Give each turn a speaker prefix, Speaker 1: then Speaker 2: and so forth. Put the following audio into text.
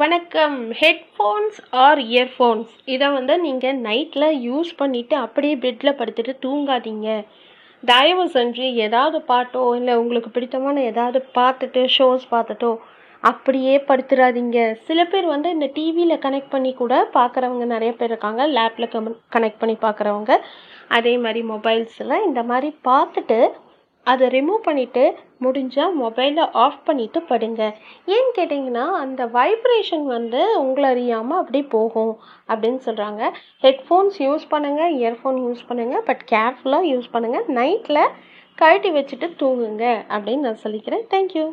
Speaker 1: வணக்கம். Headphones R earphones இதை வந்து நீங்கள் நைட்டில் யூஸ் பண்ணிவிட்டு அப்படியே பெட்டில் படுத்துட்டு தூங்காதீங்க. தயவு செஞ்சு ஏதாவது பாட்டோ இல்லை உங்களுக்கு பிடித்தமான ஏதாவது பார்த்துட்டு ஷோஸ் பார்த்துட்டோ அப்படியே படுத்துடாதீங்க சில பேர் வந்து இந்த டிவியில் கனெக்ட் பண்ணி கூட பார்க்குறவங்க நிறைய பேர் இருக்காங்க. லேப்பில் கனெக்ட் பண்ணி பார்க்குறவங்க அதே மாதிரி மொபைல்ஸில் இந்த மாதிரி பார்த்துட்டு அதை ரிமூவ் பண்ணிவிட்டு முடிஞ்சால் மொபைலை ஆஃப் பண்ணிவிட்டு படுங்க. ஏன்னு கேட்டிங்கன்னா அந்த வைப்ரேஷன் வந்து உங்களை அறியாமல் அப்படி போகும் அப்படின்னு சொல்கிறாங்க ஹெட்ஃபோன்ஸ் யூஸ் பண்ணுங்கள் இயர்ஃபோன் யூஸ் பண்ணுங்கள் பட் கேர்ஃபுல்லாக யூஸ் பண்ணுங்கள் நைட்டில் கழட்டி வச்சுட்டு தூங்குங்க அப்படின்னு நான் சொல்லிக்கிறேன். தேங்க்யூ